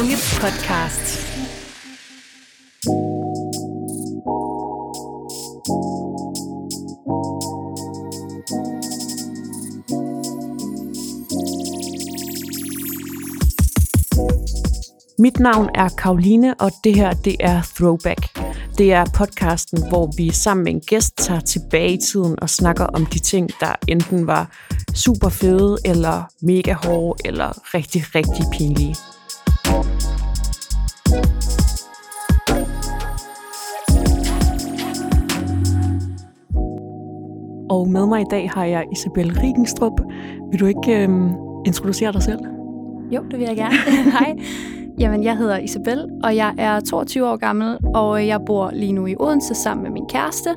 Unge podcast. Mit navn er Karoline, og det her det er Throwback. Det er podcasten, hvor vi sammen med en gæst tager tilbage i tiden og snakker om de ting, der enten var super fede, eller mega hårde, eller rigtig, rigtig pinlige. Og med mig i dag har jeg Isabel Rigenstrup. Vil du ikke øhm, introducere dig selv? Jo, det vil jeg gerne. Hej. Jamen, jeg hedder Isabel, og jeg er 22 år gammel, og jeg bor lige nu i Odense sammen med min kæreste.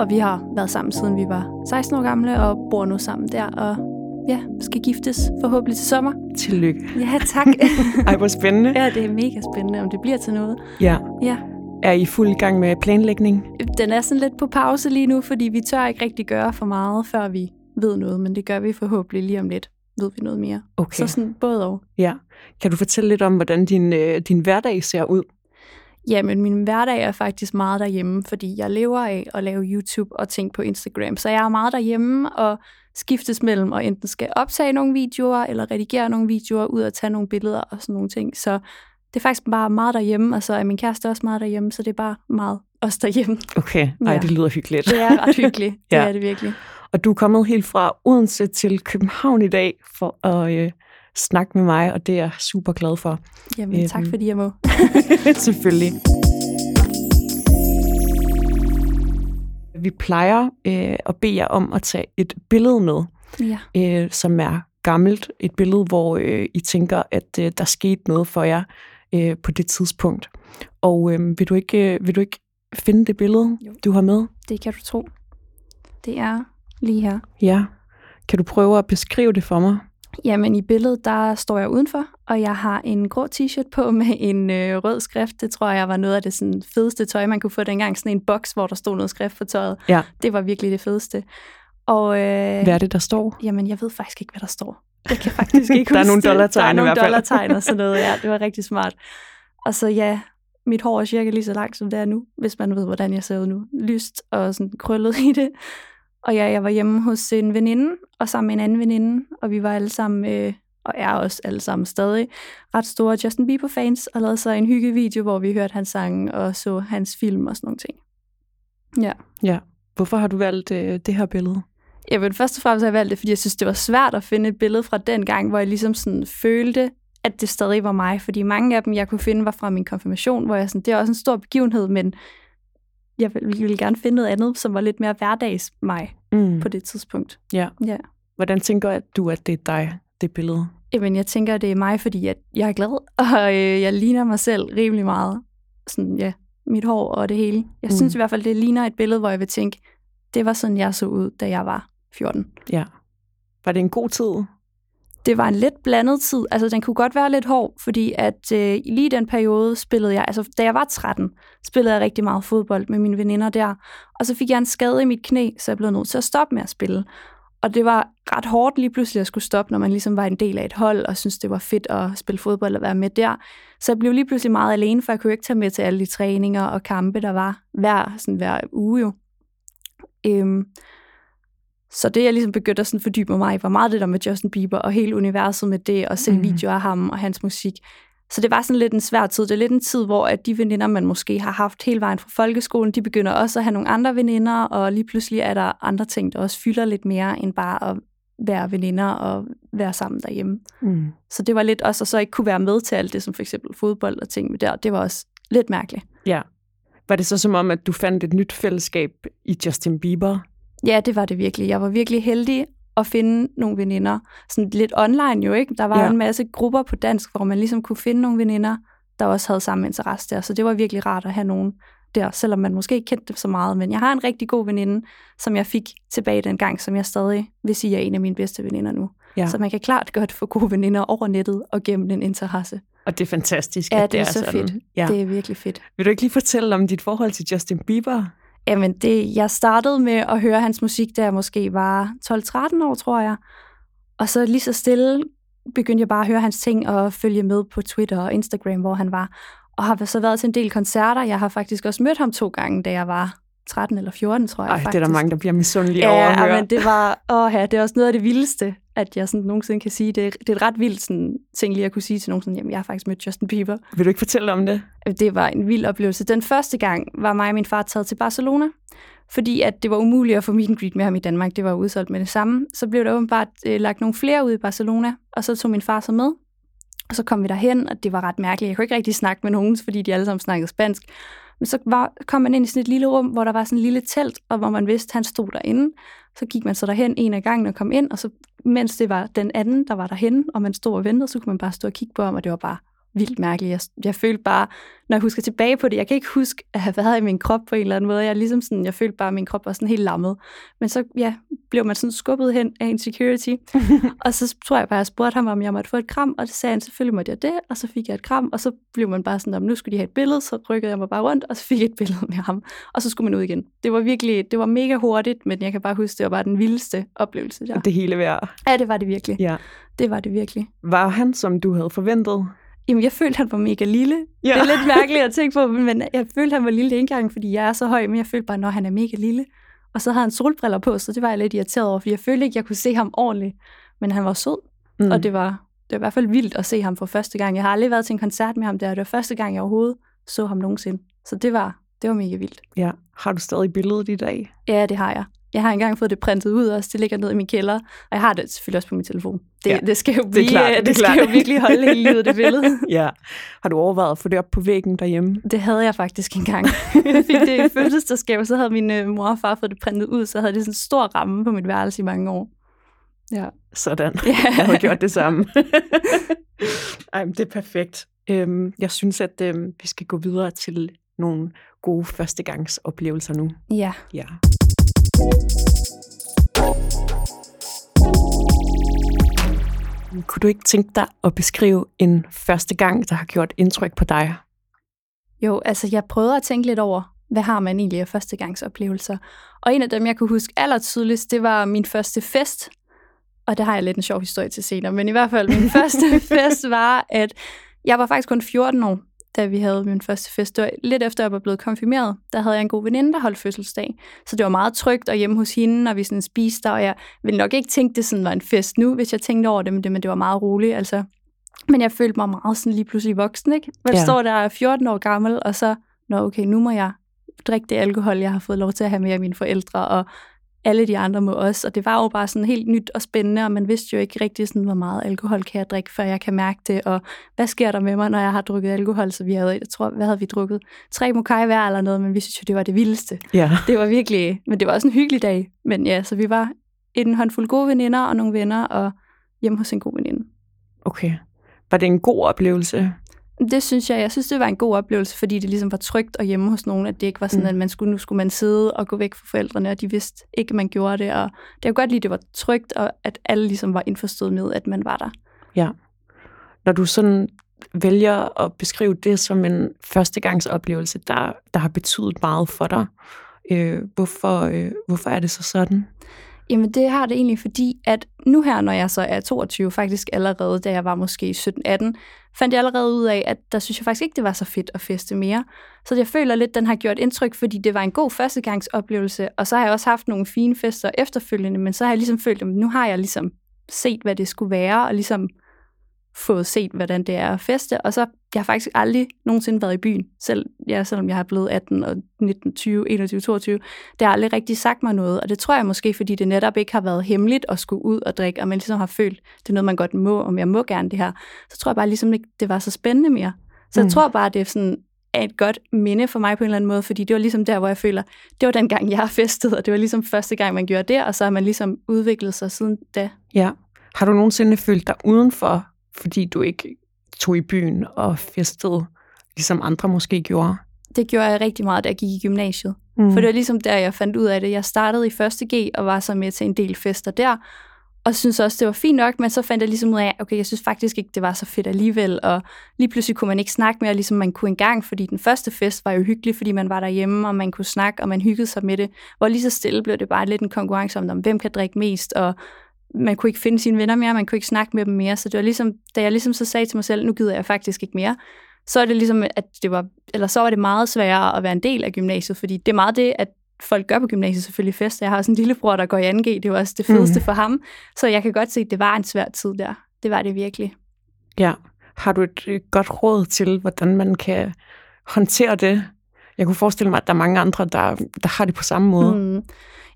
Og vi har været sammen siden vi var 16 år gamle, og bor nu sammen der, og ja, skal giftes forhåbentlig til sommer. Tillykke. Ja, tak. Ej, hvor spændende. ja, det er mega spændende, om det bliver til noget. Ja. Ja. Er I fuld gang med planlægning? Den er sådan lidt på pause lige nu, fordi vi tør ikke rigtig gøre for meget, før vi ved noget, men det gør vi forhåbentlig lige om lidt ved vi noget mere. Okay. Så sådan både og. Ja. Kan du fortælle lidt om, hvordan din, øh, din hverdag ser ud? Jamen, min hverdag er faktisk meget derhjemme, fordi jeg lever af at lave YouTube og ting på Instagram. Så jeg er meget derhjemme og skiftes mellem og enten skal optage nogle videoer, eller redigere nogle videoer, ud og tage nogle billeder og sådan nogle ting. Så det er faktisk bare meget derhjemme, og så er min kæreste også meget derhjemme, så det er bare meget os derhjemme. Okay, ej, Ja. det lyder hyggeligt. Det er ret hyggeligt, det Ja. er det virkelig. Og du er kommet helt fra Odense til København i dag for at øh, snakke med mig, og det er jeg super glad for. Jamen, tak Øhm. fordi jeg må. Selvfølgelig. Vi plejer øh, at bede jer om at tage et billede med, Ja. øh, som er gammelt. Et billede, hvor øh, I tænker, at øh, der skete noget for jer øh, på det tidspunkt. Og øh, vil, du ikke, øh, vil du ikke finde det billede, Jo. du har med? Det kan du tro. Det er lige her. Ja. Kan du prøve at beskrive det for mig? Jamen i billedet, der står jeg udenfor, og jeg har en grå t-shirt på med en øh, rød skrift. Det tror jeg var noget af det sådan, fedeste tøj, man kunne få dengang. Sådan en boks, hvor der stod noget skrift på tøjet. Ja. Det var virkelig det fedeste. Og øh, Hvad er det, der står? jamen, jeg ved faktisk ikke, hvad der står. Jeg kan faktisk ikke Der er nogle dollartegn Der er i nogle hvert fald. dollartegn og sådan noget, ja. Det var rigtig smart. Og så ja, mit hår er cirka lige så langt, som det er nu, hvis man ved, hvordan jeg ser ud nu. Lyst og sådan krøllet i det. Og ja, jeg var hjemme hos en veninde, og sammen med en anden veninde, og vi var alle sammen, øh, og er også alle sammen stadig, ret store Justin Bieber-fans, og lavede så en hyggevideo, hvor vi hørte hans sange og så hans film og sådan nogle ting. Ja. Ja. Hvorfor har du valgt øh, det her billede? Jamen, først og fremmest har jeg valgt det, fordi jeg synes, det var svært at finde et billede fra den gang, hvor jeg ligesom sådan følte, at det stadig var mig. Fordi mange af dem, jeg kunne finde, var fra min konfirmation, hvor jeg sådan, det er også en stor begivenhed, men jeg ville, gerne finde noget andet, som var lidt mere hverdags mig Mm. på det tidspunkt. Ja. Ja. Hvordan tænker du, at det er dig, det billede? Jamen, jeg tænker, det er mig, fordi at jeg er glad, og øh, jeg ligner mig selv rimelig meget. Sådan, ja, mit hår og det hele. Jeg Mm. synes i hvert fald, det ligner et billede, hvor jeg vil tænke, det var sådan, jeg så ud, da jeg var 14. Ja. Var det en god tid? det var en lidt blandet tid. Altså, den kunne godt være lidt hård, fordi at øh, lige den periode spillede jeg, altså da jeg var 13, spillede jeg rigtig meget fodbold med mine veninder der. Og så fik jeg en skade i mit knæ, så jeg blev nødt til at stoppe med at spille. Og det var ret hårdt lige pludselig at skulle stoppe, når man ligesom var en del af et hold, og synes det var fedt at spille fodbold og være med der. Så jeg blev lige pludselig meget alene, for jeg kunne ikke tage med til alle de træninger og kampe, der var hver, sådan hver uge jo. Øhm, så det, jeg ligesom begyndte at sådan fordybe mig i, var meget det der med Justin Bieber og hele universet med det, og se mm. videoer af ham og hans musik. Så det var sådan lidt en svær tid. Det er lidt en tid, hvor at de veninder, man måske har haft hele vejen fra folkeskolen, de begynder også at have nogle andre veninder, og lige pludselig er der andre ting, der også fylder lidt mere, end bare at være veninder og være sammen derhjemme. Mm. Så det var lidt også at så ikke kunne være med til alt det, som for eksempel fodbold og ting med der. Det var også lidt mærkeligt. Ja. Var det så som om, at du fandt et nyt fællesskab i Justin Bieber? Ja, det var det virkelig. Jeg var virkelig heldig at finde nogle veninder. Sådan lidt online jo, ikke? Der var Ja. en masse grupper på dansk, hvor man ligesom kunne finde nogle veninder, der også havde samme interesse der. Så det var virkelig rart at have nogen der, selvom man måske ikke kendte dem så meget. Men jeg har en rigtig god veninde, som jeg fik tilbage dengang, som jeg stadig vil sige er en af mine bedste veninder nu. Ja. Så man kan klart godt få gode veninder over nettet og gennem en interesse. Og det er fantastisk, Ja, at det er det er så sådan. fedt. Ja. Det er virkelig fedt. Vil du ikke lige fortælle om dit forhold til Justin Bieber? Jamen, det, jeg startede med at høre hans musik, da jeg måske var 12-13 år, tror jeg. Og så lige så stille begyndte jeg bare at høre hans ting og følge med på Twitter og Instagram, hvor han var. Og har så været til en del koncerter. Jeg har faktisk også mødt ham to gange, da jeg var 13 eller 14, tror jeg Ej, faktisk. det er der mange, der bliver misundelige ja, over at høre. men det var, åh ja, det er også noget af det vildeste, at jeg sådan nogensinde kan sige. Det, er- det er et ret vildt sådan, ting lige at kunne sige til nogen sådan, jamen jeg har faktisk mødt Justin Bieber. Vil du ikke fortælle om det? Det var en vild oplevelse. Den første gang var mig og min far taget til Barcelona, fordi at det var umuligt at få meet and greet med ham i Danmark. Det var udsolgt med det samme. Så blev der åbenbart øh, lagt nogle flere ud i Barcelona, og så tog min far så med. Og så kom vi derhen, og det var ret mærkeligt. Jeg kunne ikke rigtig snakke med nogen, fordi de alle sammen snakkede spansk. Men så var, kom man ind i sådan et lille rum, hvor der var sådan et lille telt, og hvor man vidste, at han stod derinde. Så gik man så derhen en af gangen og kom ind, og så mens det var den anden, der var derhen, og man stod og ventede, så kunne man bare stå og kigge på ham, og det var bare vildt mærkeligt. Jeg, jeg følte bare, når jeg husker tilbage på det, jeg kan ikke huske at have været i min krop på en eller anden måde. Jeg, ligesom sådan, jeg følte bare, at min krop var sådan helt lammet. Men så ja, blev man sådan skubbet hen af en security. og så tror jeg bare, at jeg spurgte ham, om jeg måtte få et kram, og det sagde han, selvfølgelig måtte jeg det. Og så fik jeg et kram, og så blev man bare sådan, om nu skulle de have et billede, så rykkede jeg mig bare rundt, og så fik jeg et billede med ham. Og så skulle man ud igen. Det var virkelig, det var mega hurtigt, men jeg kan bare huske, det var bare den vildeste oplevelse der. Det hele værd. Ja, det var det virkelig. Ja. Det var det virkelig. Var han, som du havde forventet? Jamen, jeg følte, han var mega lille. Ja. Det er lidt mærkeligt at tænke på, men jeg følte, han var lille ikke engang, fordi jeg er så høj, men jeg følte bare, når han er mega lille. Og så havde han solbriller på, så det var jeg lidt irriteret over, fordi jeg følte ikke, jeg kunne se ham ordentligt. Men han var sød, mm. og det var, det var i hvert fald vildt at se ham for første gang. Jeg har aldrig været til en koncert med ham der, og det var første gang, jeg overhovedet så ham nogensinde. Så det var, det var mega vildt. Ja. Har du stadig billedet i dag? Ja, det har jeg. Jeg har engang fået det printet ud også. Det ligger nede i min kælder. Og jeg har det selvfølgelig også på min telefon. Det, Ja. det skal jo blive, det, klart, det, det skal klart. jo virkelig holde hele livet, det billede. Ja. Har du overvejet at få det op på væggen derhjemme? Det havde jeg faktisk engang. Jeg fik det i fødselsdagsgave, så havde min øh, mor og far fået det printet ud, så havde det sådan en stor ramme på mit værelse i mange år. Ja. Sådan. Ja. Jeg havde gjort det samme. Ej, men det er perfekt. Øhm, jeg synes, at øhm, vi skal gå videre til nogle gode førstegangsoplevelser nu. Ja. Ja. Kunne du ikke tænke dig at beskrive en første gang, der har gjort indtryk på dig? Jo, altså jeg prøvede at tænke lidt over, hvad har man egentlig af førstegangsoplevelser? Og en af dem, jeg kunne huske allertydeligst, det var min første fest. Og der har jeg lidt en sjov historie til senere, men i hvert fald min første fest var, at jeg var faktisk kun 14 år, da vi havde min første fest. Det var lidt efter, jeg var blevet konfirmeret. Der havde jeg en god veninde, der holdt fødselsdag. Så det var meget trygt og hjemme hos hende, og vi sådan spiste der, og jeg ville nok ikke tænke, det sådan var en fest nu, hvis jeg tænkte over det, men det, men det var meget roligt. Altså. Men jeg følte mig meget sådan lige pludselig voksen, ikke? Man Ja. står der og er 14 år gammel, og så, nå okay, nu må jeg drikke det alkohol, jeg har fået lov til at have med af mine forældre, og alle de andre må også. Og det var jo bare sådan helt nyt og spændende, og man vidste jo ikke rigtig, sådan, hvor meget alkohol kan jeg drikke, før jeg kan mærke det, og hvad sker der med mig, når jeg har drukket alkohol? Så vi havde, jeg tror, hvad havde vi drukket? Tre mokai hver eller noget, men vi synes jo, det var det vildeste. Ja. Det var virkelig, men det var også en hyggelig dag. Men ja, så vi var en håndfuld gode veninder og nogle venner, og hjemme hos en god veninde. Okay. Var det en god oplevelse? Det synes jeg. Jeg synes, det var en god oplevelse, fordi det ligesom var trygt og hjemme hos nogen, at det ikke var sådan, Mm. at man skulle, nu skulle man sidde og gå væk fra forældrene, og de vidste ikke, at man gjorde det. Og det var godt lide, at det var trygt, og at alle ligesom var indforstået med, at man var der. Når du sådan vælger at beskrive det som en førstegangsoplevelse, der, der har betydet meget for dig, øh, hvorfor, øh, hvorfor er det så sådan? Jamen det har det egentlig, fordi at nu her, når jeg så er 22, faktisk allerede, da jeg var måske 17-18, fandt jeg allerede ud af, at der synes jeg faktisk ikke, det var så fedt at feste mere. Så jeg føler lidt, den har gjort indtryk, fordi det var en god førstegangsoplevelse, og så har jeg også haft nogle fine fester efterfølgende, men så har jeg ligesom følt, at nu har jeg ligesom set, hvad det skulle være, og ligesom fået set, hvordan det er at feste, og så jeg har faktisk aldrig nogensinde været i byen, selv, ja, selvom jeg har blevet 18 og 19, 20, 21, 22. Det har aldrig rigtig sagt mig noget, og det tror jeg måske, fordi det netop ikke har været hemmeligt at skulle ud og drikke, og man ligesom har følt, det er noget, man godt må, om jeg må gerne det her. Så tror jeg bare ligesom ikke, det var så spændende mere. Så jeg Mm. tror bare, det er sådan er et godt minde for mig på en eller anden måde, fordi det var ligesom der, hvor jeg føler, det var den gang, jeg har festet, og det var ligesom første gang, man gjorde det, og så har man ligesom udviklet sig siden da. Ja. Har du nogensinde følt dig udenfor, fordi du ikke tog i byen og festede, ligesom andre måske gjorde? Det gjorde jeg rigtig meget, da jeg gik i gymnasiet. Mm. For det var ligesom der, jeg fandt ud af det. Jeg startede i 1. G og var så med til en del fester der, og synes også, det var fint nok, men så fandt jeg ligesom ud af, okay, jeg synes faktisk ikke, det var så fedt alligevel, og lige pludselig kunne man ikke snakke mere, ligesom man kunne engang, fordi den første fest var jo hyggelig, fordi man var derhjemme, og man kunne snakke, og man hyggede sig med det, hvor lige så stille blev det bare lidt en konkurrence om, om hvem kan drikke mest, og man kunne ikke finde sine venner mere, man kunne ikke snakke med dem mere, så det var ligesom, da jeg ligesom så sagde til mig selv, nu gider jeg faktisk ikke mere, så er det ligesom, at det var, eller så var det meget sværere at være en del af gymnasiet, fordi det er meget det, at folk gør på gymnasiet selvfølgelig fest. Jeg har også en lillebror, der går i 2G, det var også det fedeste mm. for ham, så jeg kan godt se, at det var en svær tid der. Det var det virkelig. Ja. Har du et godt råd til, hvordan man kan håndtere det? Jeg kunne forestille mig, at der er mange andre, der, der har det på samme måde. Mm.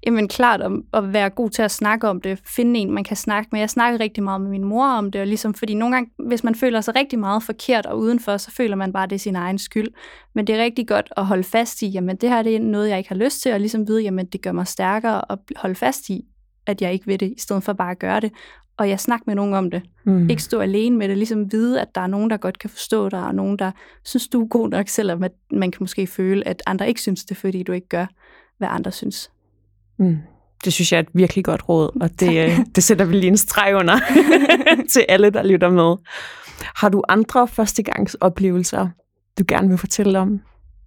Jamen klart at, at være god til at snakke om det, finde en, man kan snakke med. Jeg snakker rigtig meget med min mor om det, og ligesom, fordi nogle gange, hvis man føler sig rigtig meget forkert og udenfor, så føler man bare, at det er sin egen skyld. Men det er rigtig godt at holde fast i, jamen det her det er noget, jeg ikke har lyst til, og ligesom vide, jamen det gør mig stærkere at holde fast i, at jeg ikke vil det, i stedet for bare at gøre det. Og jeg snakker med nogen om det. Mm. Ikke stå alene med det, ligesom vide, at der er nogen, der godt kan forstå dig, og nogen, der synes, du er god nok, selvom at man kan måske føle, at andre ikke synes det, fordi du ikke gør, hvad andre synes. Mm. Det synes jeg er et virkelig godt råd, og det, øh, det sætter vi lige en streg under til alle, der lytter med. Har du andre førstegangsoplevelser, du gerne vil fortælle om?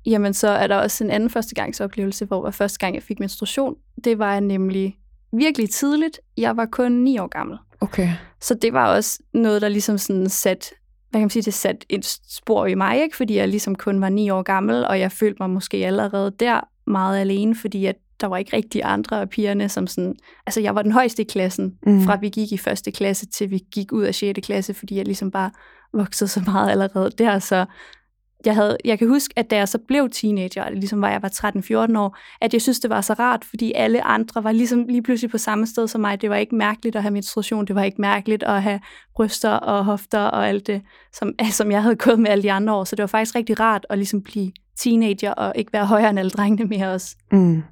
Jamen, så er der også en anden førstegangsoplevelse, hvor var første gang, jeg fik menstruation. Det var nemlig virkelig tidligt. Jeg var kun 9 år gammel. Okay. Så det var også noget, der ligesom sådan sat, hvad kan man sige, det sat et spor i mig, ikke? fordi jeg ligesom kun var 9 år gammel, og jeg følte mig måske allerede der meget alene, fordi at der var ikke rigtig andre af pigerne, som sådan... Altså, jeg var den højeste i klassen, mm. fra vi gik i første klasse, til vi gik ud af 6. klasse, fordi jeg ligesom bare voksede så meget allerede der, så jeg, havde, jeg kan huske, at da jeg så blev teenager, ligesom var jeg var 13-14 år, at jeg synes, det var så rart, fordi alle andre var ligesom lige pludselig på samme sted som mig. Det var ikke mærkeligt at have menstruation, det var ikke mærkeligt at have bryster og hofter og alt det, som, som jeg havde gået med alle de andre år. Så det var faktisk rigtig rart at ligesom blive teenager og ikke være højere end alle drengene mere også. Mm.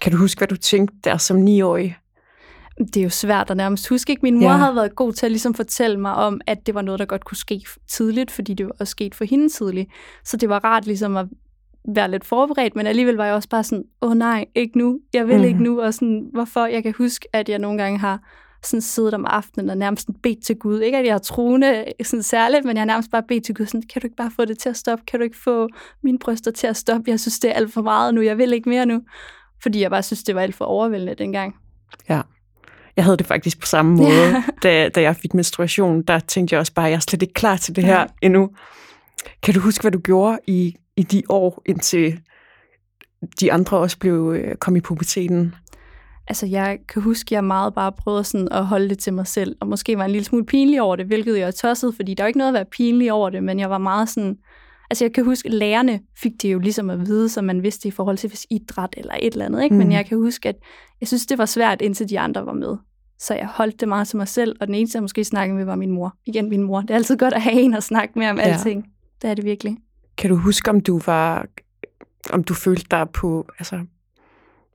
Kan du huske, hvad du tænkte der som niårig? Det er jo svært at nærmest huske. Ikke? Min mor ja. havde været god til at ligesom fortælle mig om, at det var noget, der godt kunne ske tidligt, fordi det var også sket for hende tidligt. Så det var rart ligesom at være lidt forberedt, men alligevel var jeg også bare sådan, åh oh, nej, ikke nu, jeg vil mm. ikke nu, og sådan, hvorfor? Jeg kan huske, at jeg nogle gange har sådan siddet om aftenen og nærmest bedt til Gud. Ikke at jeg har troende sådan særligt, men jeg har nærmest bare bedt til Gud, sådan, kan du ikke bare få det til at stoppe? Kan du ikke få mine bryster til at stoppe? Jeg synes, det er alt for meget nu, jeg vil ikke mere nu fordi jeg bare synes, det var alt for overvældende dengang. Ja. Jeg havde det faktisk på samme måde, da, da jeg fik menstruation. Der tænkte jeg også bare, at jeg er slet ikke klar til det her ja. endnu. Kan du huske, hvad du gjorde i, i de år, indtil de andre også blev øh, kom i puberteten? Altså, jeg kan huske, at jeg meget bare prøvede sådan at holde det til mig selv, og måske var en lille smule pinlig over det, hvilket jeg er tosset, fordi der er ikke noget at være pinlig over det, men jeg var meget sådan, Altså jeg kan huske, at lærerne fik det jo ligesom at vide, som man vidste i forhold til hvis idræt eller et eller andet. Ikke? Mm. Men jeg kan huske, at jeg synes, det var svært, indtil de andre var med. Så jeg holdt det meget til mig selv, og den eneste, jeg måske snakkede med, var min mor. Igen min mor. Det er altid godt at have en at snakke med om ja. alting. Det er det virkelig. Kan du huske, om du var, om du følte dig på, altså,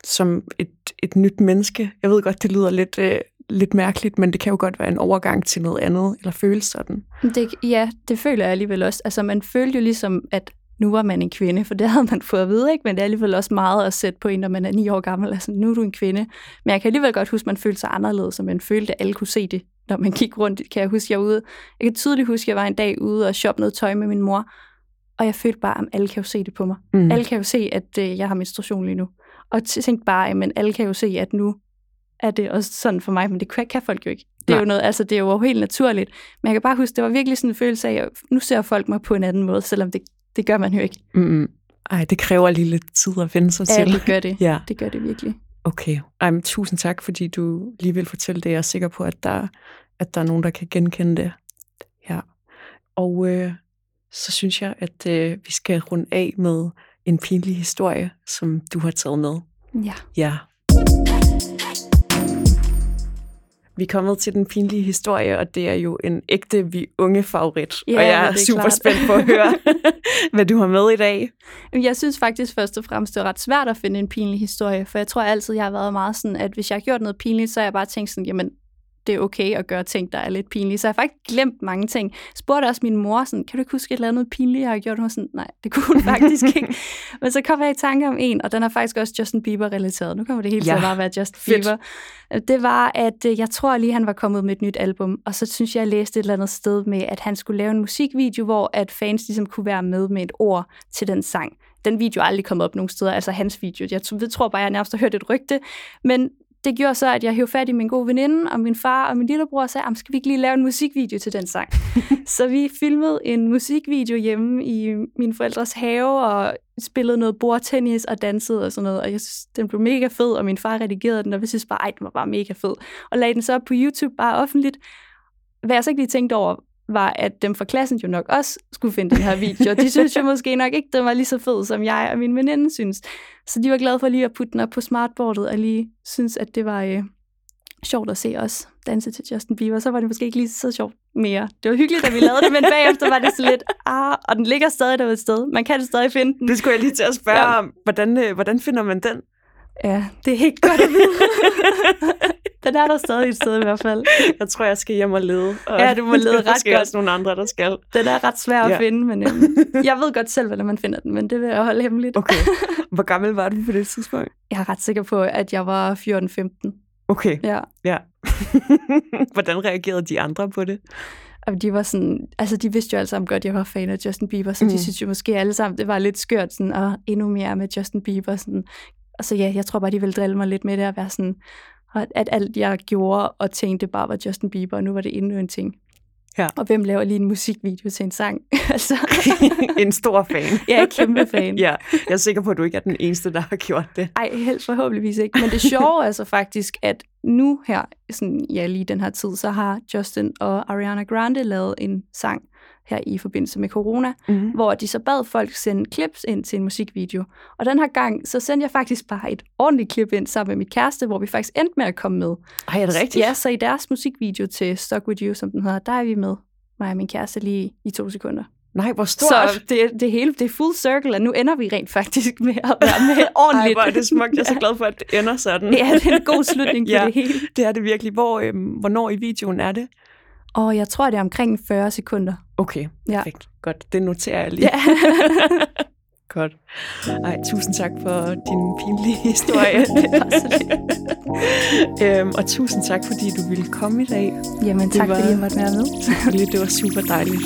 som et, et nyt menneske? Jeg ved godt, det lyder lidt øh, lidt mærkeligt, men det kan jo godt være en overgang til noget andet, eller føles sådan. Det, ja, det føler jeg alligevel også. Altså, man følte jo ligesom, at nu var man en kvinde, for det havde man fået at vide, ikke? men det er alligevel også meget at sætte på en, når man er ni år gammel. Altså, nu er du en kvinde. Men jeg kan alligevel godt huske, at man følte sig anderledes, og man følte, at alle kunne se det, når man gik rundt. Kan jeg huske, jeg ude. Jeg kan tydeligt huske, at jeg var en dag ude og shoppe noget tøj med min mor, og jeg følte bare, at alle kan jo se det på mig. Mm. Alle kan jo se, at øh, jeg har menstruation lige nu. Og tænkte bare, at alle kan jo se, at nu er det også sådan for mig, men det kan, kan folk jo ikke. Det er Nej. jo noget, altså det er jo helt naturligt. Men jeg kan bare huske, det var virkelig sådan en følelse af, at nu ser folk mig på en anden måde, selvom det, det gør man jo ikke. Mm-hmm. Ej, det kræver lige lidt tid at vende sig ja, til. det gør det. ja. Det gør det virkelig. Okay. Ej, men tusind tak, fordi du lige vil fortælle det. Jeg er sikker på, at der, at der er nogen, der kan genkende det. Ja. Og øh, så synes jeg, at øh, vi skal runde af med en pinlig historie, som du har taget med. Ja. Ja. Vi er kommet til den pinlige historie, og det er jo en ægte vi unge favorit. Ja, og jeg er, er super klart. spændt på at høre, hvad du har med i dag. Jeg synes faktisk først og fremmest, det er ret svært at finde en pinlig historie, for jeg tror altid, jeg har været meget sådan, at hvis jeg har gjort noget pinligt, så har jeg bare tænkt sådan, jamen, det er okay at gøre ting, der er lidt pinlige. Så jeg har faktisk glemt mange ting. Jeg spurgte også min mor, sådan, kan du ikke huske et eller andet pinligt, jeg har gjort? Hun var sådan, nej, det kunne hun faktisk ikke. Men så kom jeg i tanke om en, og den er faktisk også Justin Bieber-relateret. Nu kommer det hele ja. til at bare være Justin Bieber. Det var, at øh, jeg tror lige, han var kommet med et nyt album, og så synes jeg, jeg læste et eller andet sted med, at han skulle lave en musikvideo, hvor at fans ligesom kunne være med med et ord til den sang den video er aldrig kommet op nogen steder, altså hans video. Jeg tror bare, jeg nærmest har hørt et rygte, men det gjorde så, at jeg hævde fat i min gode veninde og min far og min lillebror og sagde, skal vi ikke lige lave en musikvideo til den sang? så vi filmede en musikvideo hjemme i min forældres have og spillede noget bordtennis og dansede og sådan noget, og jeg synes, den blev mega fed, og min far redigerede den, og vi synes bare, ej, den var bare mega fed. Og lagde den så op på YouTube bare offentligt. Hvad jeg så ikke lige tænkte over, var, at dem fra klassen jo nok også skulle finde den her video. De synes jo måske nok ikke, den var lige så fed, som jeg og min veninde synes. Så de var glade for lige at putte den op på smartboardet, og lige synes, at det var øh, sjovt at se os danse til Justin Bieber. Så var det måske ikke lige så sjovt mere. Det var hyggeligt, at vi lavede det, men bagefter var det så lidt, ah, og den ligger stadig derude et sted. Man kan det stadig finde den. Det skulle jeg lige til at spørge ja. om. Hvordan, øh, hvordan finder man den? Ja, det er ikke godt at vide. Den er der stadig et sted i hvert fald. Jeg tror, jeg skal hjem og lede. Og ja, du må lede ret der skal godt. også nogle andre, der skal. Den er ret svær at Ja. finde, men øhm, jeg ved godt selv, hvordan man finder den, men det vil jeg holde hemmeligt. Okay. Hvor gammel var du på det tidspunkt? Jeg er ret sikker på, at jeg var 14-15. Okay, Ja. ja. Hvordan reagerede de andre på det? Og de var sådan, altså de vidste jo alle sammen godt, at jeg var fan af Justin Bieber, så mm. Mm. de synes jo måske alle sammen, det var lidt skørt, sådan, og endnu mere med Justin Bieber. Sådan. Og så ja, jeg tror bare, de ville drille mig lidt med det at være sådan, og at alt jeg gjorde og tænkte bare var Justin Bieber, og nu var det endnu en ting. Ja. Og hvem laver lige en musikvideo til en sang? altså, en stor fan. jeg er kæmpe fan. Ja, jeg er sikker på, at du ikke er den eneste, der har gjort det. Ej, helt forhåbentligvis ikke. Men det sjove er altså faktisk, at nu her, sådan, ja, lige den her tid, så har Justin og Ariana Grande lavet en sang her i forbindelse med corona, Mm. hvor de så bad folk sende clips ind til en musikvideo. Og den her gang, så sendte jeg faktisk bare et ordentligt klip ind sammen med mit kæreste, hvor vi faktisk endte med at komme med. Ej, er det rigtigt? Ja, så i deres musikvideo til Stuck With You, som den hedder, der er vi med, mig og min kæreste lige i to sekunder. Nej, hvor stort. Så det, det hele, det er full circle, og nu ender vi rent faktisk med at være med Ej, ordentligt. hvor er det smukt. Jeg er så glad for, at det ender sådan. Ja, det er en god slutning på Ja. det hele. Det er det virkelig. Hvor, øhm, hvornår i videoen er det? Og jeg tror, det er omkring 40 sekunder. Okay, Ja. perfekt. Godt, det noterer jeg lige. Ja. Godt. Ej, tusind tak for din pinlige historie. Øhm, og tusind tak, fordi du ville komme i dag. Jamen, tak var- fordi jeg måtte være med. Det var super dejligt.